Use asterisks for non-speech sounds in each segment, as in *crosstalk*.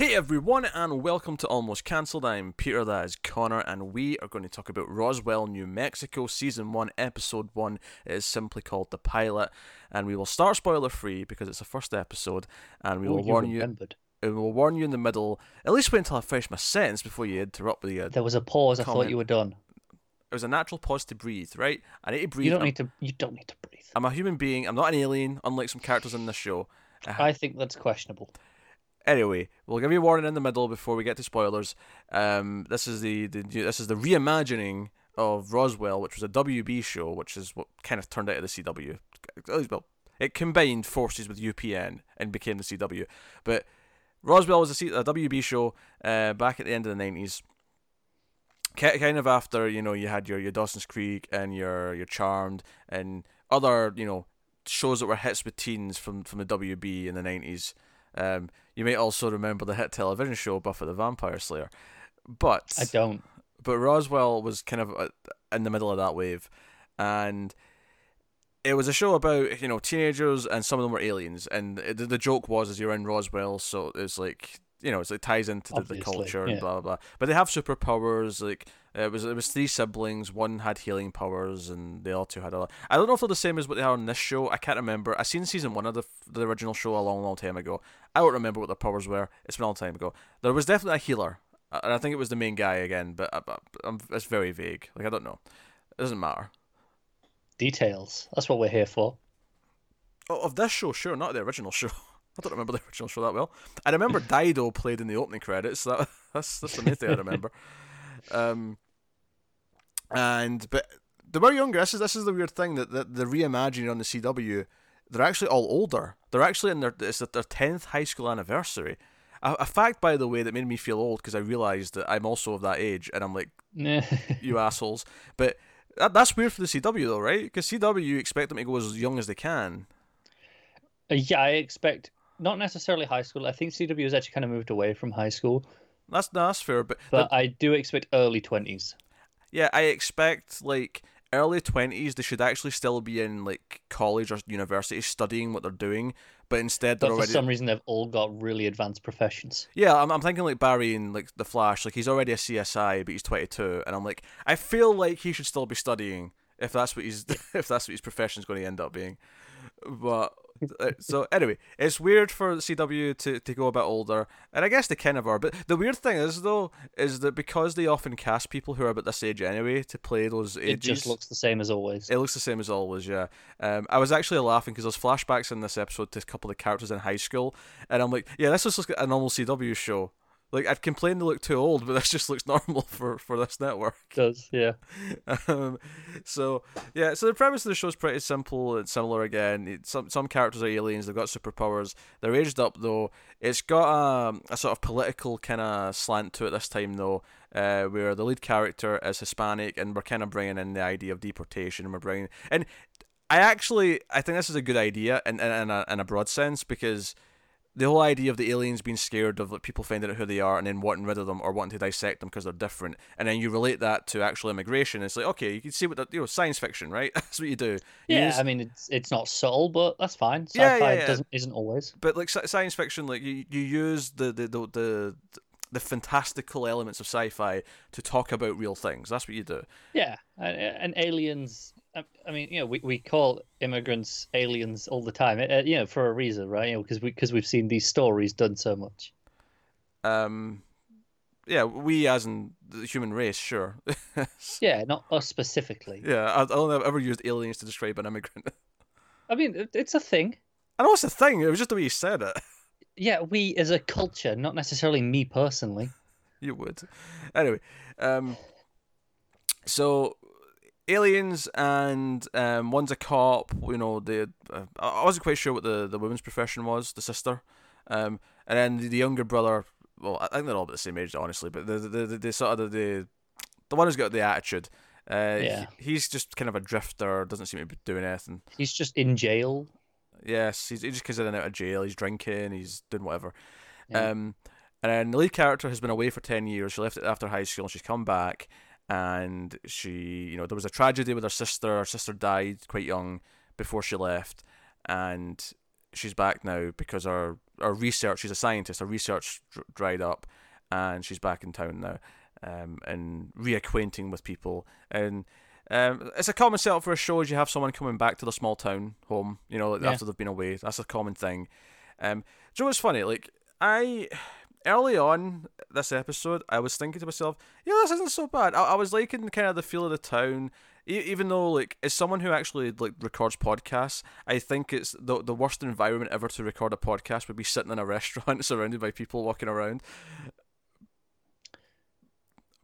Hey everyone, and welcome to Almost Cancelled. I'm Peter, that is Connor, and we are going to talk about Roswell, New Mexico, Season 1, Episode 1. It is simply called The Pilot, and we will start spoiler free because it's the first episode, and we Oh, will warn you. remembered. We will warn you in the middle. At least wait until I finish my sentence before you interrupt with the. Uh, there was a pause. I thought you were done. It was a natural pause to breathe, right? I need to breathe. You don't I'm, need to. You don't need to breathe. I'm a human being. I'm not an alien, unlike some characters in this show. Uh, I think that's questionable. Anyway, we'll give you a warning in the middle before we get to spoilers. Um, this is the, the this is the reimagining of Roswell, which was a WB show, which is what kind of turned out of the CW. Well, it combined forces with UPN and became the CW. But Roswell was a, C- a WB show uh, back at the end of the nineties. Kind of after you know you had your, your Dawson's Creek and your your Charmed and other you know shows that were hits with teens from from the WB in the nineties. Um, you may also remember the hit television show Buffy the Vampire Slayer, but I don't. but Roswell was kind of uh, in the middle of that wave, and it was a show about you know teenagers and some of them were aliens, and the, the joke was is you're in Roswell, so it's like you know it's like ties into the, the culture and blah blah blah. But they have superpowers. Like it was it was three siblings. One had healing powers, and the other two had a. I don't know if they're the same as what they are on this show. I can't remember. I seen season one of the the original show a long long time ago. I don't remember what their powers were. It's been a long time ago. There was definitely a healer, uh, and I think it was the main guy again. But I, I'm, it's very vague. Like I don't know. It doesn't matter. Details. That's what we're here for. Oh, of this show, sure, not the original *laughs* show. I don't remember the *laughs* original show that well. I remember *laughs* Dido played in the opening credits. That *laughs* that's that's the main thing I remember. Um, and but they were younger. This is this is the weird thing that the, the reimagining on the CW. They're actually all older. They're actually in their it's their tenth high school anniversary. A, a fact, by the way, that made me feel old because I realized that I'm also of that age, and I'm like, you assholes. But that, that's weird for the CW though, right? Because CW you expect them to go as young as they can. Uh, yeah, I expect not necessarily high school. I think CW has actually kind of moved away from high school, That's no, that's fair, but, but I do expect early twenties. yeah, I expect like early twenties. They should actually still be in like college or university studying what they're doing, but instead they're for already. some reason, they've all got really advanced professions. Yeah, I'm, I'm thinking like Barry in like the Flash. Like he's already a CSI, but he's 22, and I'm like, I feel like he should still be studying if that's what he's *laughs* if that's what his profession's going to end up being. But so anyway, it's weird for CW to, to go a bit older, and I guess they kind of are. But the weird thing is though, is that because they often cast people who are about this age anyway to play those ages, It just looks the same as always. it looks the same as always, yeah. Um, I was actually laughing because there's flashbacks in this episode to a couple of the characters in high school, and I'm like, yeah, this looks like a normal CW show. Like I've complained they look too old, but this just looks normal *laughs* for, for this network. It does yeah. *laughs* Um, so yeah, so the premise of the show is pretty simple and similar again. It- Some some characters are aliens. They've got superpowers. They're aged up though. It's got a, a sort of political kind of slant to it this time though, uh, where the lead character is Hispanic, and we're kind of bringing in the idea of deportation. And we're bringing and I actually I think this is a good idea in in, in, a, in a broad sense because the whole idea of the aliens being scared of like, people finding out who they are and then wanting rid of them or wanting to dissect them because they're different, and then you relate that to actual immigration. It's like okay, you can see what the, you know science fiction, right? *laughs* That's what you do. You Yeah, use- I mean it's it's not subtle, but that's fine. Sci-fi yeah, yeah. doesn't isn't always. but like science fiction, like you you use the the the the, the fantastical elements of sci-fi to talk about real things. That's what you do. Yeah, and, and aliens. I- I mean, you know, we, we call immigrants aliens all the time, uh, you know, for a reason, right? You know, because we because we've seen these stories done so much. Um, yeah, we as in the human race, sure. *laughs* Yeah, not us specifically. yeah, I, I don't think I've ever used aliens to describe an immigrant. I mean, it's a thing. I know it's a thing. It was just the way you said it. *laughs* Yeah, we as a culture, not necessarily me personally. You would. Anyway, um, so aliens and um, one's a cop. You know, the uh, I wasn't quite sure what the the woman's profession was. The sister, um, and then the, the younger brother. Well, I think they're all about the same age, honestly. But the the the, the sort of the, the the one who's got the attitude. Uh, Yeah. he- he's just kind of a drifter. Doesn't seem to be doing anything. He's just in jail. Yes, he's he just comes in and out of jail. He's drinking. He's doing whatever. Yeah. Um, and then the lead character has been away for ten years. She left it after high school. and She's come back, and she, you know, there was a tragedy with her sister. Her sister died quite young before she left, and she's back now because her her research. She's a scientist. Her research dried up, and she's back in town now, um, and reacquainting with people. And um, it's a common setup for a show. Is you have someone coming back to the small town home, you know, like Yeah. after they've been away. That's a common thing. Um, do you know what's funny? Like I early on this episode, I was thinking to myself, yeah, this isn't so bad. I, I was liking kind of the feel of the town. E- Even though, like, as someone who actually like records podcasts, I think it's the the worst environment ever to record a podcast would be sitting in a *laughs* restaurant surrounded by people walking around.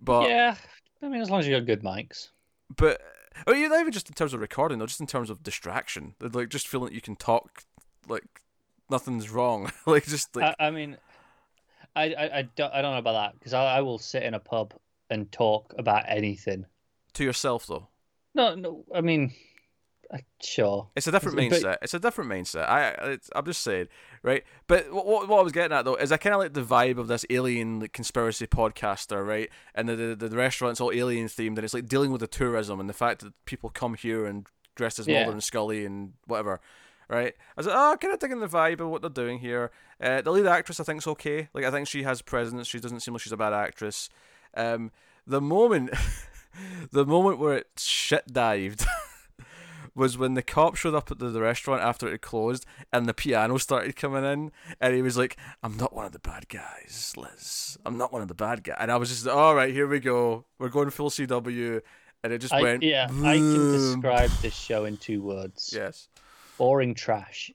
But yeah, I mean, as long as you got good mics. but oh, yeah, not even just in terms of recording, though, just in terms of distraction, like just feeling that you can talk, like nothing's wrong, *laughs* like just like I, I mean, I, I, I don't I don't know about that because I, I will sit in a pub and talk about anything. to yourself though. No, no, I mean, sure. It's a different But- mindset. It's a different mindset. I, it's, I'm just saying, right? But what, what, what I was getting at though is I kind of like the vibe of this alien like, conspiracy podcaster, right? And the, the the restaurant's all alien themed, and it's like dealing with the tourism and the fact that people come here and dressed as Yeah. Mulder and Scully and whatever, right? I was like, oh, kind of digging the vibe of what they're doing here. Uh, the lead actress, I think, is okay. Like, I think she has presence. She doesn't seem like she's a bad actress. Um, the moment, *laughs* the moment where it shit dived. *laughs* was when the cop showed up at the, the restaurant after it had closed and the piano started coming in and he was like, I'm not one of the bad guys, Liz. I'm not one of the bad guys. And I was just, all right, here we go. We're going full CW. And it just I, went. yeah, I can describe this show in two words: Yes. Boring trash.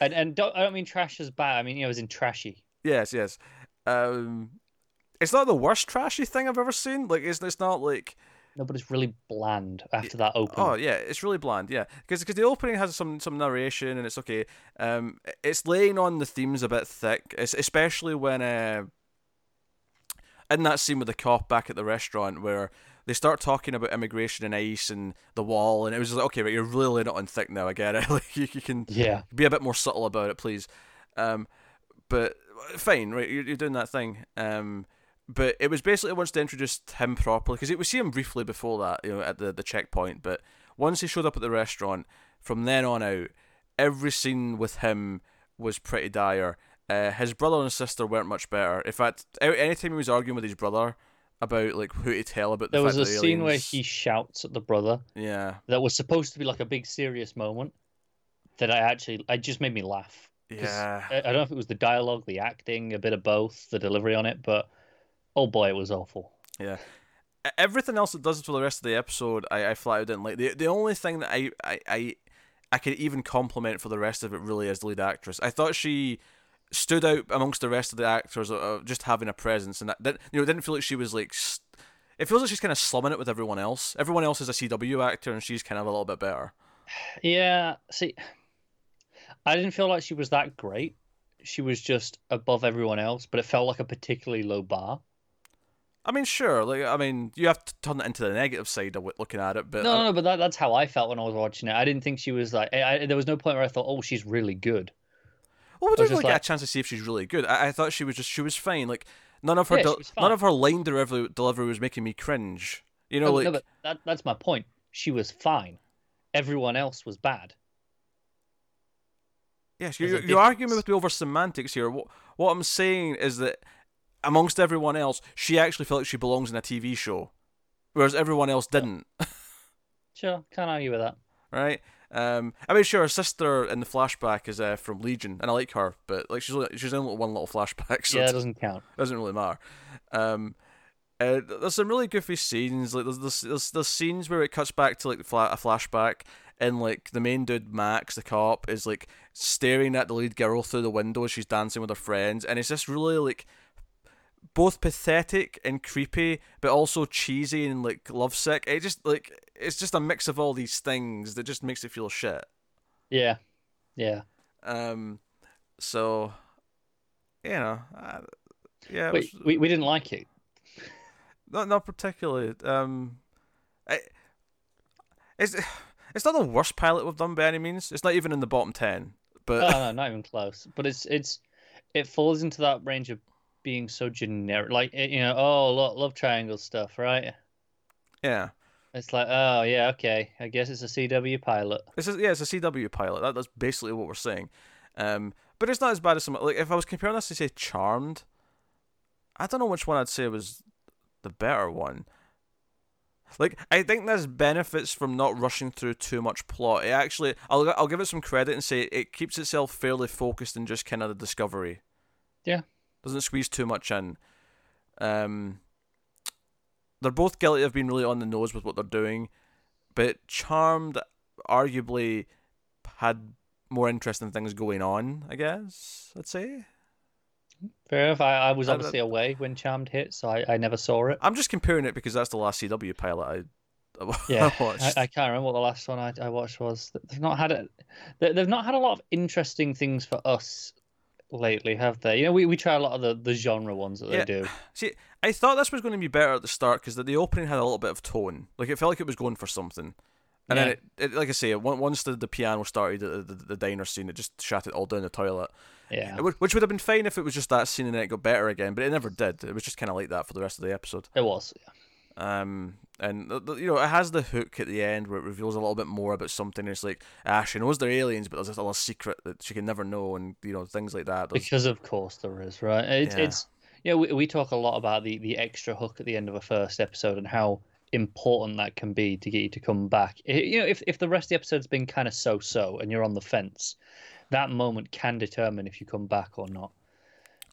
And and don't, I don't mean trash as bad. I mean you know, as in trashy. Yes, yes. Um, it's not the worst trashy thing I've ever seen. Like, it's, it's not like. No, but it's really bland after that open. Oh yeah, it's really bland. Yeah, because the opening has some some narration and it's okay. Um, it's laying on the themes a bit thick, es- especially when uh, in that scene with the cop back at the restaurant where they start talking about immigration and ICE and the wall, and it was just like, okay, right, you're really laying it on thick now. I get it. *laughs* like you, you can Yeah, be a bit more subtle about it, please. Um, but fine, right? You're, you're doing that thing. Um, but it was basically once they introduced him properly, because we see him briefly before that, you know, at the the checkpoint. But once he showed up at the restaurant, from then on out, every scene with him was pretty dire. Uh, his brother and sister weren't much better. In fact, anytime he was arguing with his brother about like who to tell about the there was a scene where he shouts at the brother yeah that was supposed to be like a big serious moment. That I actually, it just made me laugh. yeah I I don't know if it was the dialogue, the acting, a bit of both, the delivery on it, but oh boy, it was awful. Yeah. Everything else it does it for the rest of the episode, I, I flat out didn't like. The the only thing that I, I, I, I could even compliment for the rest of it really is the lead actress. I thought she stood out amongst the rest of the actors of of just having a presence, and that, that you know, it didn't feel like she was like. St- it feels like she's kind of slumming it with everyone else. Everyone else is a CW actor, and she's kind of a little bit better. Yeah, see, I didn't feel like she was that great. She was just above everyone else, but it felt like a particularly low bar. I mean, sure, like I mean, you have to turn it into the negative side of looking at it, but No, uh, no, no, but that, that's how I felt when I was watching it. I didn't think she was like. I, I, there was no point where I thought, oh, she's really good. Well, we I didn't just really get like- a chance to see if she's really good. I, I thought she was just she was fine. Like none of her Yeah, she del- none of her line delivery delivery was making me cringe. You know, No, like no, but that, that's my point. She was fine. Everyone else was bad. yes, there's you're, a you're arguing with me over semantics here. What what I'm saying is that amongst everyone else, she actually felt like she belongs in a TV show, whereas everyone else didn't. *laughs* Sure, can't argue with that. Right? Um, I mean, sure, her sister in the flashback is uh, from Legion, and I like her, but like she's only, she's in one little flashback, *laughs* so yeah, it doesn't count. doesn't really matter. Um, uh, there's some really goofy scenes. Like there's, there's there's there's scenes where it cuts back to like fla- a flashback, and like the main dude Max, the cop, is like staring at the lead girl through the window as she's dancing with her friends, and it's just really like both pathetic and creepy, but also cheesy and like lovesick. It just like it's just a mix of all these things that just makes it feel shit. Yeah, yeah. Um, so you know, uh, yeah, Wait, was- we, we didn't like it. Not not particularly. Um, I, it's it's not the worst pilot we've done by any means. It's not even in the bottom ten. But Oh, no, not even close. But it's it's it falls into that range of being so generic, like you know, oh, lo- love triangle stuff, right? yeah, It's like, oh yeah, okay, I guess it's a CW pilot. this is yeah, it's a CW pilot. That, that's basically what we're saying. Um, but it's not as bad as some. Like if I was comparing this to say Charmed, I don't know which one I'd say was the better one. Like I think there's benefits from not rushing through too much plot. It actually, I'll I'll give it some credit and say it keeps itself fairly focused in just kind of the discovery. Yeah. Doesn't squeeze too much in. Um. They're both guilty of being really on the nose with what they're doing, but Charmed arguably had more interesting things going on. I guess I'd say. Fair enough. I, I was I- obviously away when Charmed hit, so I, I never saw it. I'm just comparing it because that's the last CW pilot I, I Yeah, watched. *laughs* I, I can't remember what the last one I, I watched was. They've not had a, they've not had a lot of interesting things for us lately, have they? You know, we, we try a lot of the, the genre ones that Yeah. they do. *sighs* See, I thought this was going to be better at the start because the, the opening had a little bit of tone. Like it felt like it was going for something. And then it, it, like I say, once the, the piano started the, the, the diner scene, it just shut it all down the toilet. Yeah, would- which would have been fine if it was just that scene and then it got better again, but it never did. It was just kind of like that for the rest of the episode. it was. Yeah. Um, and you know, it has the hook at the end where it reveals a little bit more about something. It's like, ah, she knows they're aliens, but there's this little secret that she can never know, and you know, things like that. There's- Because of course there is, right? It's Yeah. it's yeah. We, we talk a lot about the the extra hook at the end of a first episode and how important that can be to get you to come back. You know, if if the rest of the episode's been kind of so so and you're on the fence, that moment can determine if you come back or not.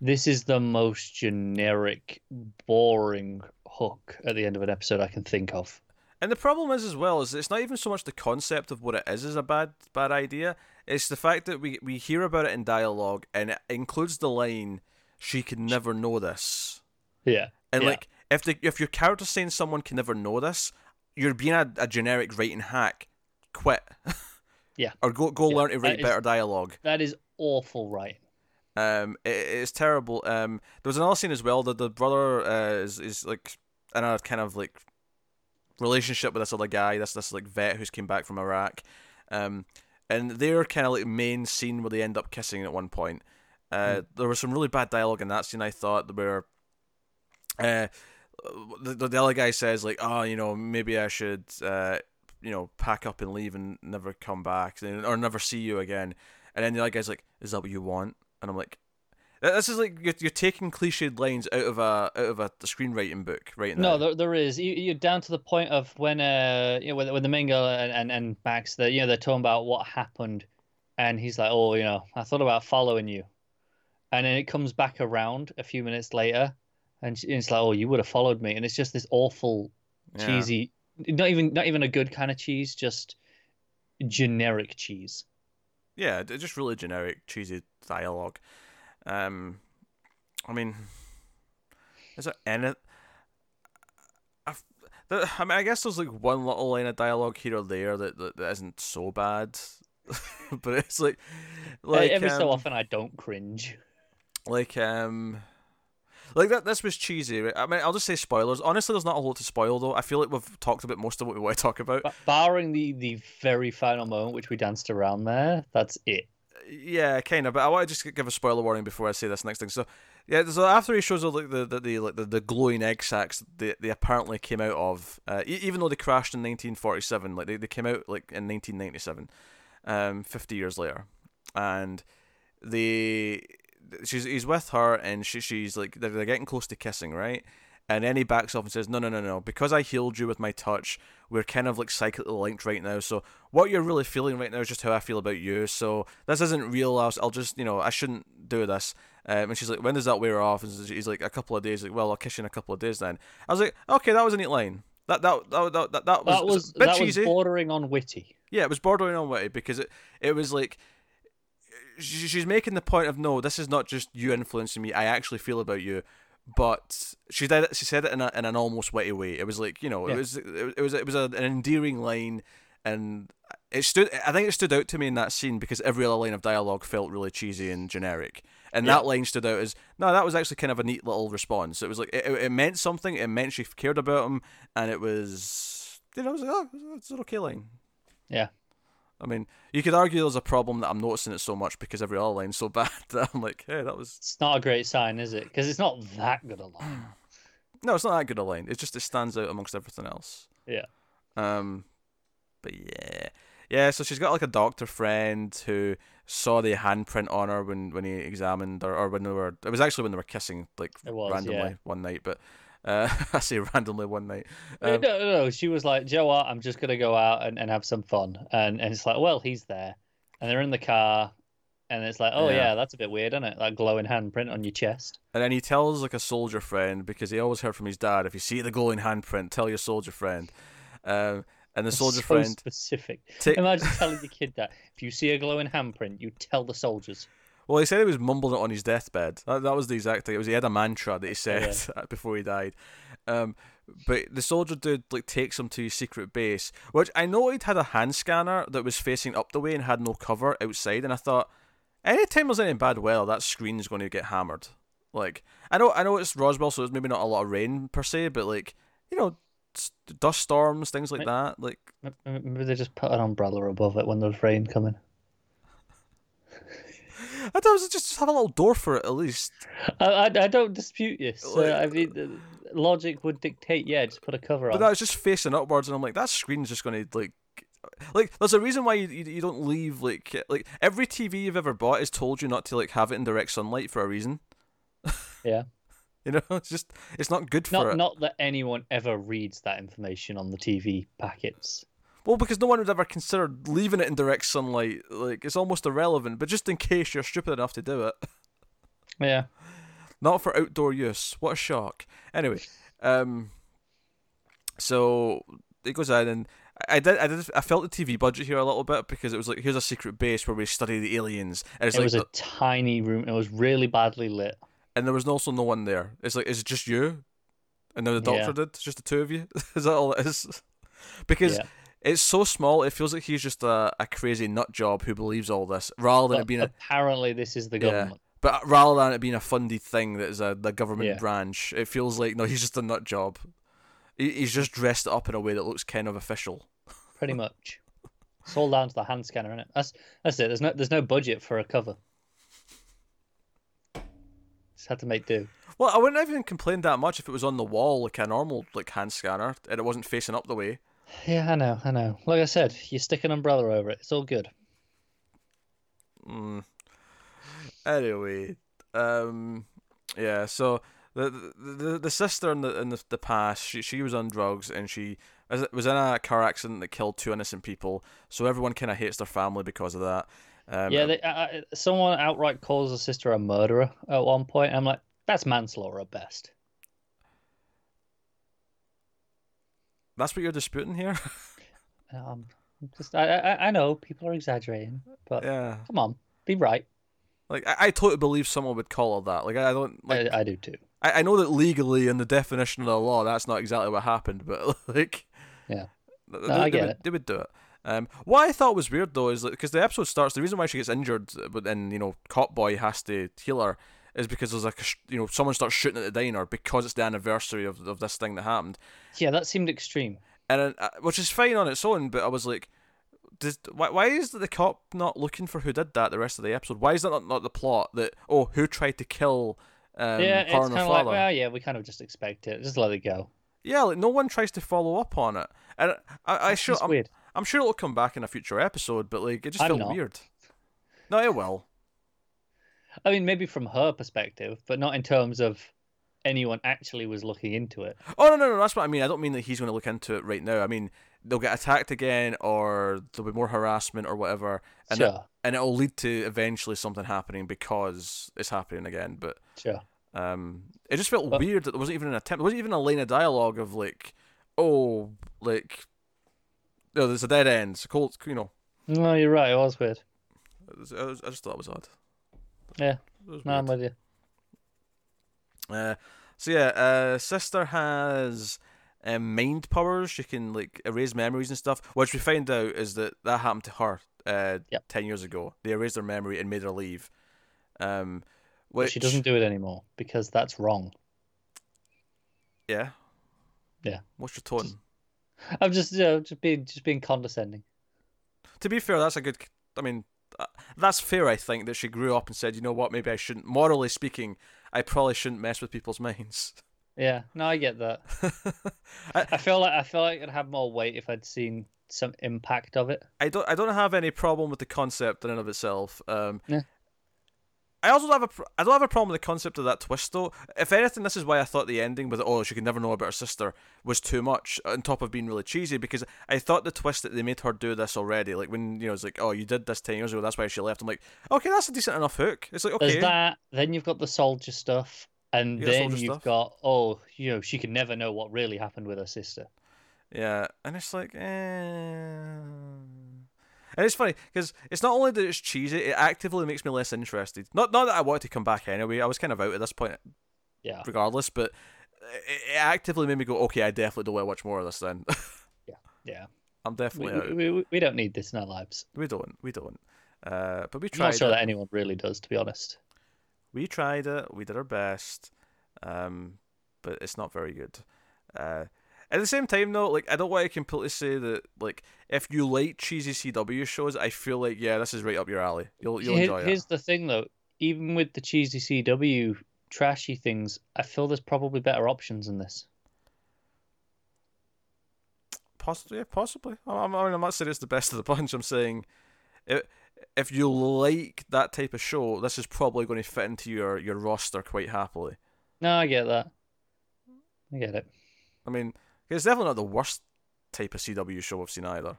This is the most generic, boring hook at the end of an episode I can think of. And the problem is as well is it's not even so much the concept of what it is is a bad bad idea. It's the fact that we we hear about it in dialogue and it includes the line she can never know this. Yeah. And Yeah. like if the if your character's saying someone can never know this, you're being a, a generic writing hack. Quit. *laughs* Yeah. or go go Yeah, learn to that write is- better dialogue. That is awful writing. Um, it, it's terrible. Um, there was another scene as well that the brother uh, is is like in a kind of like relationship with this other guy, this this like vet who's came back from Iraq, um, and their kind of like main scene where they end up kissing at one point. Uh, there was some really bad dialogue in that scene. I thought where, uh, the the other guy says like, oh, you know, maybe I should, uh, you know, pack up and leave and never come back or never see you again. And then the other guy's like, "Is that what you want?" And I'm like, "This is like you're, you're taking cliched lines out of a out of a, screenwriting book right now." No, there, there is. You, you're down to the point of when uh, you know, when, when the main girl and, and, and Max, they you know, they're talking about what happened, and he's like, "Oh, you know, I thought about following you," and then it comes back around a few minutes later, and she- it's like, "Oh, you would have followed me," and it's just this awful, Yeah. cheesy, not even not even a good kind of cheese, just generic cheese. Yeah, just really generic, cheesy dialogue. Um, I mean, is there any? I've, the, I mean, I guess there's like one little line of dialogue here or there that that, that isn't so bad, *laughs* but it's like, like Every so um, often, I don't cringe. like um like that this was cheesy right? i mean i'll just say spoilers. Honestly there's not a whole lot to spoil though. I feel like we've talked about most of what we want to talk about. But barring the the very final moment, which we danced around there, that's it. yeah kind of but i want to just give a spoiler warning before i say this next thing. So yeah so after he shows like the the, the like the, the glowing egg sacs they, they apparently came out of uh, even though they crashed in 1947 like they, they came out like in 1997 um 50 years later. And they she's he's with her and she she's like they're, they're getting close to kissing right? And then he backs off and says no no no no because i healed you with my touch we're kind of like cyclically linked right now. So what you're really feeling right now is just how i feel about you. So this isn't real. I'll, I'll just you know i shouldn't do this. Um, and she's like when does that wear off? And he's like a couple of days. Like well i'll kiss you in a couple of days then. I was like okay that was a neat line. That that that, that, that, that was, That was a bit that cheesy. was bordering on witty. yeah, it was bordering on witty because it it was like she's making the point of no, this is not just you influencing me. I actually feel about you, but she did it, she said it in, a, in an almost witty way. It was like you know, Yeah. it was it, was it was a, an endearing line, and it stood. I think it stood out to me in that scene because every other line of dialogue felt really cheesy and generic. And Yeah. that line stood out as no, that was actually kind of a neat little response. It was like it, it it meant something. It meant she cared about him, and it was you know, it was like, oh, it's an okay line. Yeah. I mean, you could argue there's a problem that I'm noticing it so much because every other line's so *laughs* bad that I'm like, hey, that was It's not a great sign, is it? Because it's not that good a line. *clears throat* no, it's not that good a line. It's just it stands out amongst everything else. Yeah. Um, but yeah, Yeah, so she's got like a doctor friend who saw the handprint on her when, when he examined her, or when they were. It was actually when they were kissing, like It was, randomly yeah. one night. But uh, *laughs* I say randomly one night. no, Um, no, no. She was like, Joe, what? I'm just gonna go out and, and have some fun, and and it's like, well, he's there, and they're in the car, and it's like, oh Yeah. yeah, that's a bit weird, isn't it? That glowing handprint on your chest. And then he tells like a soldier friend because he always heard from his dad, if you see the glowing handprint, tell your soldier friend. Um, and the soldier so friend, specific. ta- Imagine telling your kid that if you see a glowing handprint, you tell the soldiers. Well, he said he was mumbling it on his deathbed. That, that was the exact thing. It was he had a mantra that he said *laughs* before he died. Um, but the soldier dude like takes him to his secret base, which I know he'd had a hand scanner that was facing up the way and had no cover outside, and I thought, anytime there's any bad weather, that screen's going to get hammered. Like I know, I know it's Roswell, so it's maybe not a lot of rain per se, but like you know, dust storms, things like Right. that. Like Maybe they just put an umbrella above it when there's rain coming. *laughs* I thought it was just have a little door for it at least. I, I, I don't dispute you. So, Like- I mean, logic would dictate, yeah, just put a cover But on. that was just facing upwards, and I'm like, that screen's just going to like, like. There's a reason why you, you you don't leave like like every TV you've ever bought has told you not to like have it in direct sunlight for a reason. *laughs* Yeah. You know, it's just it's not good for Not it. not that anyone ever reads that information on the TV packets. Well, because no one would ever consider leaving it in direct sunlight. Like it's almost irrelevant. But just in case you're stupid enough to do it, Yeah. not for outdoor use. What a shock. Anyway, um, so it goes in and. I did, I did, I felt the TV budget here a little bit because it was like here's a secret base where we study the aliens, and it's It like, was a tiny room. It was really badly lit. and there was also no one there. It's like, is it just you? And then the doctor Yeah. did. It's just the two of you. *laughs* is that all it is? Because Yeah. It's so small, it feels like he's just a, a crazy nut job who believes all this, rather than But it being a apparently, this is the Yeah. government. but rather than it being a funded thing that is a the government Yeah. branch. It feels like no, he's just a nut job. He, he's just dressed it up in a way that looks kind of official. Pretty *laughs* much. It's all down to the hand scanner, isn't it? That's that's it. There's no there's no budget for a cover. Just had to make do. Well, I wouldn't even complain that much if it was on the wall like a normal like hand scanner and it wasn't facing up the way. Yeah, I know, I know. Like I said, you stick an umbrella over it. It's all good. Mm. Anyway, um, yeah. So the the the sister in the in the, the past, she she was on drugs and she was was in a car accident that killed two innocent people. So everyone kind of hates their family because of that. Um, yeah, they, uh, someone outright calls the sister a murderer at one point. I'm like, that's manslaughter at best. That's what you're disputing here. *laughs* Um, just I, I I know people are exaggerating, but yeah, come on, be right. like I, I totally believe someone would call her that. Like I, I don't like I, I do too. I, I know that legally in the definition of the law that's not exactly what happened, but *laughs* like Yeah. No, they, I they would, it. They would do it. Um, what I thought was weird though is because the episode starts, the reason why she gets injured, uh, but then you know, Cop Boy has to heal her, is because there's like a, you know someone starts shooting at the diner because it's the anniversary of of this thing that happened, Yeah, that seemed extreme. and uh, which is fine on its own, but I was like. Does, why, why is the cop not looking for who did that the rest of the episode? Why is that not, not the plot that oh who tried to kill um, yeah, it's kind of like, well, yeah, we kind of just expect it. Just let it go. Yeah, like no one tries to follow up on it, and I, I sure I'm, weird. I'm sure it'll come back in a future episode, but like it just I'm felt not. weird. No, it will. I mean, maybe from her perspective, but not in terms of anyone actually was looking into it. Oh no, no, no, that's what I mean. I don't mean that he's going to look into it right now. I mean they'll get attacked again, or there'll be more harassment or whatever, and it, Sure, and it'll lead to eventually something happening because it's happening again. But sure. um, it just felt But- weird that there wasn't even an attempt. There wasn't even a line of dialogue of like, oh, like, no, there's a dead end. It's cold, you know. No, you're right. It was weird. it was- I, was, I just thought it was odd. Yeah, no, I'm with you. Uh, so yeah, uh, sister has um, mind powers. She can like erase memories and stuff. Which we find out is that that happened to her uh, Yep. ten years ago. They erased her memory and made her leave. Um, But which she doesn't do it anymore because that's wrong. Yeah. Yeah. What's your tone? I'm just, you know, just being, just being condescending. To be fair, that's a good. I mean, that's fair. I think that she grew up and said, you know what, maybe I shouldn't. Morally speaking, I probably shouldn't mess with people's *laughs* minds. Yeah, no, I get that. *laughs* I, I feel like I feel like I'd have more weight if I'd seen some impact of it. I don't I don't have any problem with the concept in and of itself. Um, Yeah. I also have a pr- I don't have a problem with the concept of that twist though. If anything, this is why I thought the ending with oh she could never know about her sister was too much on top of being really cheesy because I thought the twist that they made her do this already like when you know it's like oh you did this ten years ago that's why she left. I'm like okay that's a decent enough hook. It's like okay There's that. Then you've got the soldier stuff, and then you've stuff. got oh, you know, she could never know what really happened with her sister. Yeah, and it's like, eh. And it's funny because it's not only that it's cheesy; it actively makes me less interested. Not not that I wanted to come back anyway. I was kind of out at this point, Yeah. regardless. But it, it actively made me go, okay, I definitely don't want to watch more of this. Then *laughs* Yeah. Yeah, I'm We, definitely out. we, we, we don't need this in our lives. We don't. We don't. Uh, but we I'm tried. not sure it. that anyone really does, to be honest. We tried it. We did our best. Um, but it's not very good. Uh, at the same time, though, like I don't want to completely say that. Like, if you like cheesy CW shows, I feel like yeah, this is right up your alley. You'll you'll Here- enjoy it. Here's the thing, though. Even with the cheesy CW trashy things, I feel there's probably better options than this. Possibly, yeah, possibly. I'm, I mean, I'm not saying it's the best of the bunch. I'm saying, if if you like that type of show, this is probably going to fit into your your roster quite happily. No, I get that. I get it. I mean, it's definitely not the worst type of CW show I've seen either.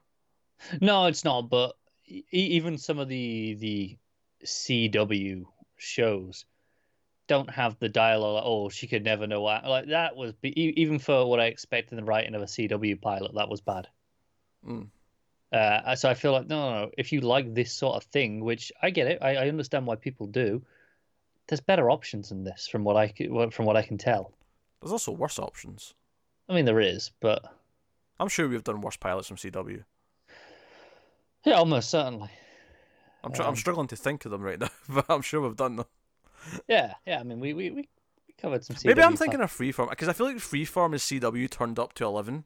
No, it's not. But e- even some of the the CW shows don't have the dialogue. Like, oh, she could never know what. Like that was even for what I expected in the writing of a CW pilot. That was bad. Mm. Uh, so I feel like no, no, no. If you like this sort of thing, which I get it, I, I understand why people do. There's better options than this, from what I from what I can tell. There's also worse options. I mean, there is, but I'm sure we've done worse pilots from CW. yeah, almost certainly. I'm tr- I'm Um, struggling to think of them right *laughs* now, but I'm sure we've done them. Yeah, yeah. I mean, we we, we covered some. CW Maybe I'm thinking of Freeform because I feel like Freeform is CW turned up to eleven,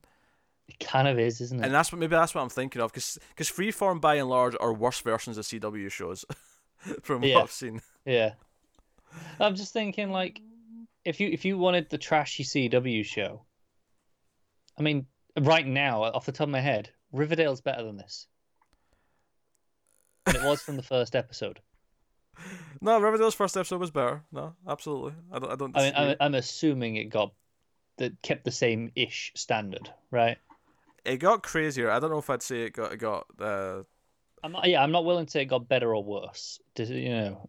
It kind of is, isn't it? and that's what maybe that's what I'm thinking of because because Freeform by and large are worse versions of CW shows *laughs* from Yeah. what I've seen. Yeah. I'm just thinking like if you if you wanted the trashy CW show, I mean, right now, off the top of my head, Riverdale's better than this. And it was from the *laughs* first episode. No, Riverdale's first episode was better. No, absolutely. I don't. I don't. I mean, I'm, I'm assuming it got that kept the same ish standard, right? It got crazier. I don't know if I'd say it got it got. Uh, I'm not, yeah, I'm not willing to say it got better or worse. Does You know,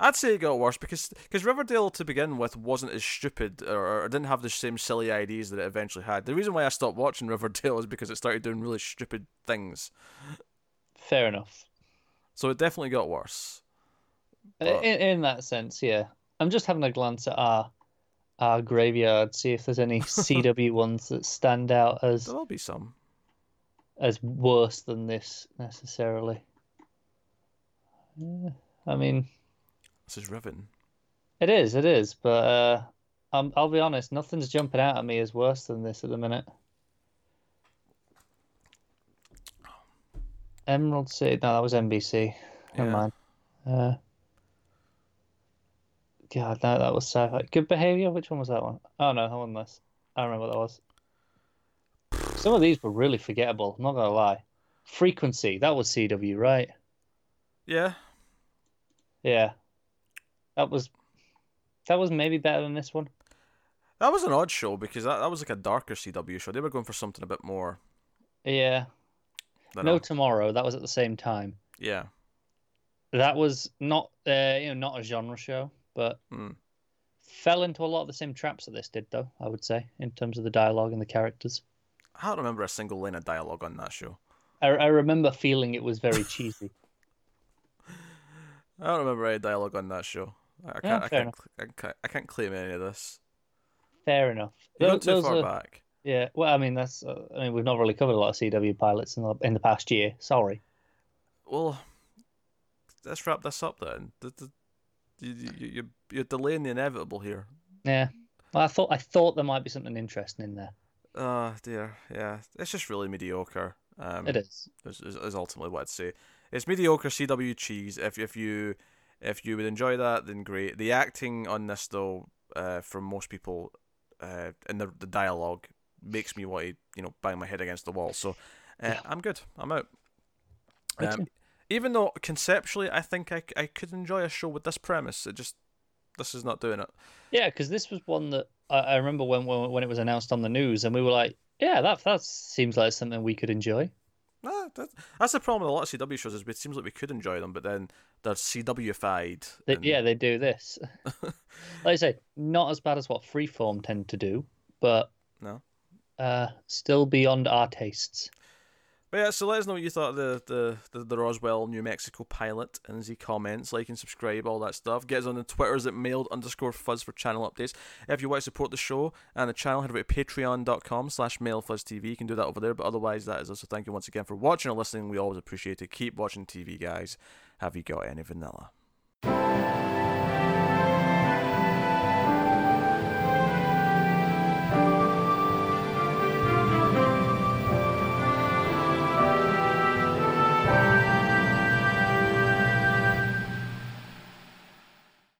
I'd say it got worse because because Riverdale to begin with wasn't as stupid or, or didn't have the same silly ideas that it eventually had. The reason why I stopped watching *laughs* Riverdale is because it started doing really stupid things. fair enough. So it definitely got worse. In, But- in that sense, yeah. I'm just having a glance at our our graveyard, see if there's any *laughs* CW ones that stand out as There will be some. as worse than this necessarily. Yeah, I mean, This is it is, it is, but uh, I'm, I'll be honest, nothing's jumping out at me as worse than this at the minute. Emerald City, no, that was NBC. Never Yeah. mind. Uh, God, no, that was sci-fi. Good behavior. Which one was that one? Oh no, that one this. I remember what that was. Some of these were really forgettable. I'm not gonna lie. Frequency. That was CW, right? Yeah. Yeah. That was. That was maybe better than this one. That was an odd show because that, that was like a darker CW show. They were going for something a bit more. Yeah. No a- Tomorrow. That was at the same time. yeah. That was not, uh, you know, not a genre show, but Mm. fell into a lot of the same traps that this did, though. I would say, in terms of the dialogue and the characters. I don't remember a single line of dialogue on that show. I, I remember feeling it was very *laughs* cheesy. I don't remember any dialogue on that show. I, can't. I, can't I can't. I can't claim any of this. Fair enough. You're Tho- too far are- back. Yeah, well, I mean that's. Uh, I mean we've not really covered a lot of CW pilots in the in the past year. Sorry. Well, let's wrap this up then. The, the, you, you, you, you're delaying the inevitable here. Yeah. Well, I thought I thought there might be something interesting in there. Oh dear, yeah. It's just really mediocre. Um, It is. Is, is, is ultimately what I'd say. It's mediocre CW cheese. If if you if you would enjoy that, then great. The acting on this though, uh, from most people, uh, and the the dialogue makes me want to you know bang my head against the wall. So uh, Yeah. I'm good. I'm out. Um, even though conceptually I think I, I could enjoy a show with this premise, it just this is not doing it. Yeah, because this was one that I, I remember when, when when it was announced on the news, and we were like, "Yeah, that that seems like something we could enjoy." Nah, that, that's the problem with a lot of CW shows. Is it seems like we could enjoy them, but then they're CWified. They, and- Yeah, they do this. *laughs* like I say, not as bad as what Freeform tend to do, but No. uh, still beyond our tastes. But yeah, so let us know what you thought of the, the, the, the Roswell, New Mexico pilot in the comments. Like and subscribe, all that stuff. Get us on the Twitters at mild underscore fuzz for channel updates. If you want to support the show and the channel, head over to patreon.com slash mildfuzztv. You can do that over there. But otherwise, that is us. So thank you once again for watching or listening. We always appreciate it. Keep watching TV, guys. Have you got any vanilla?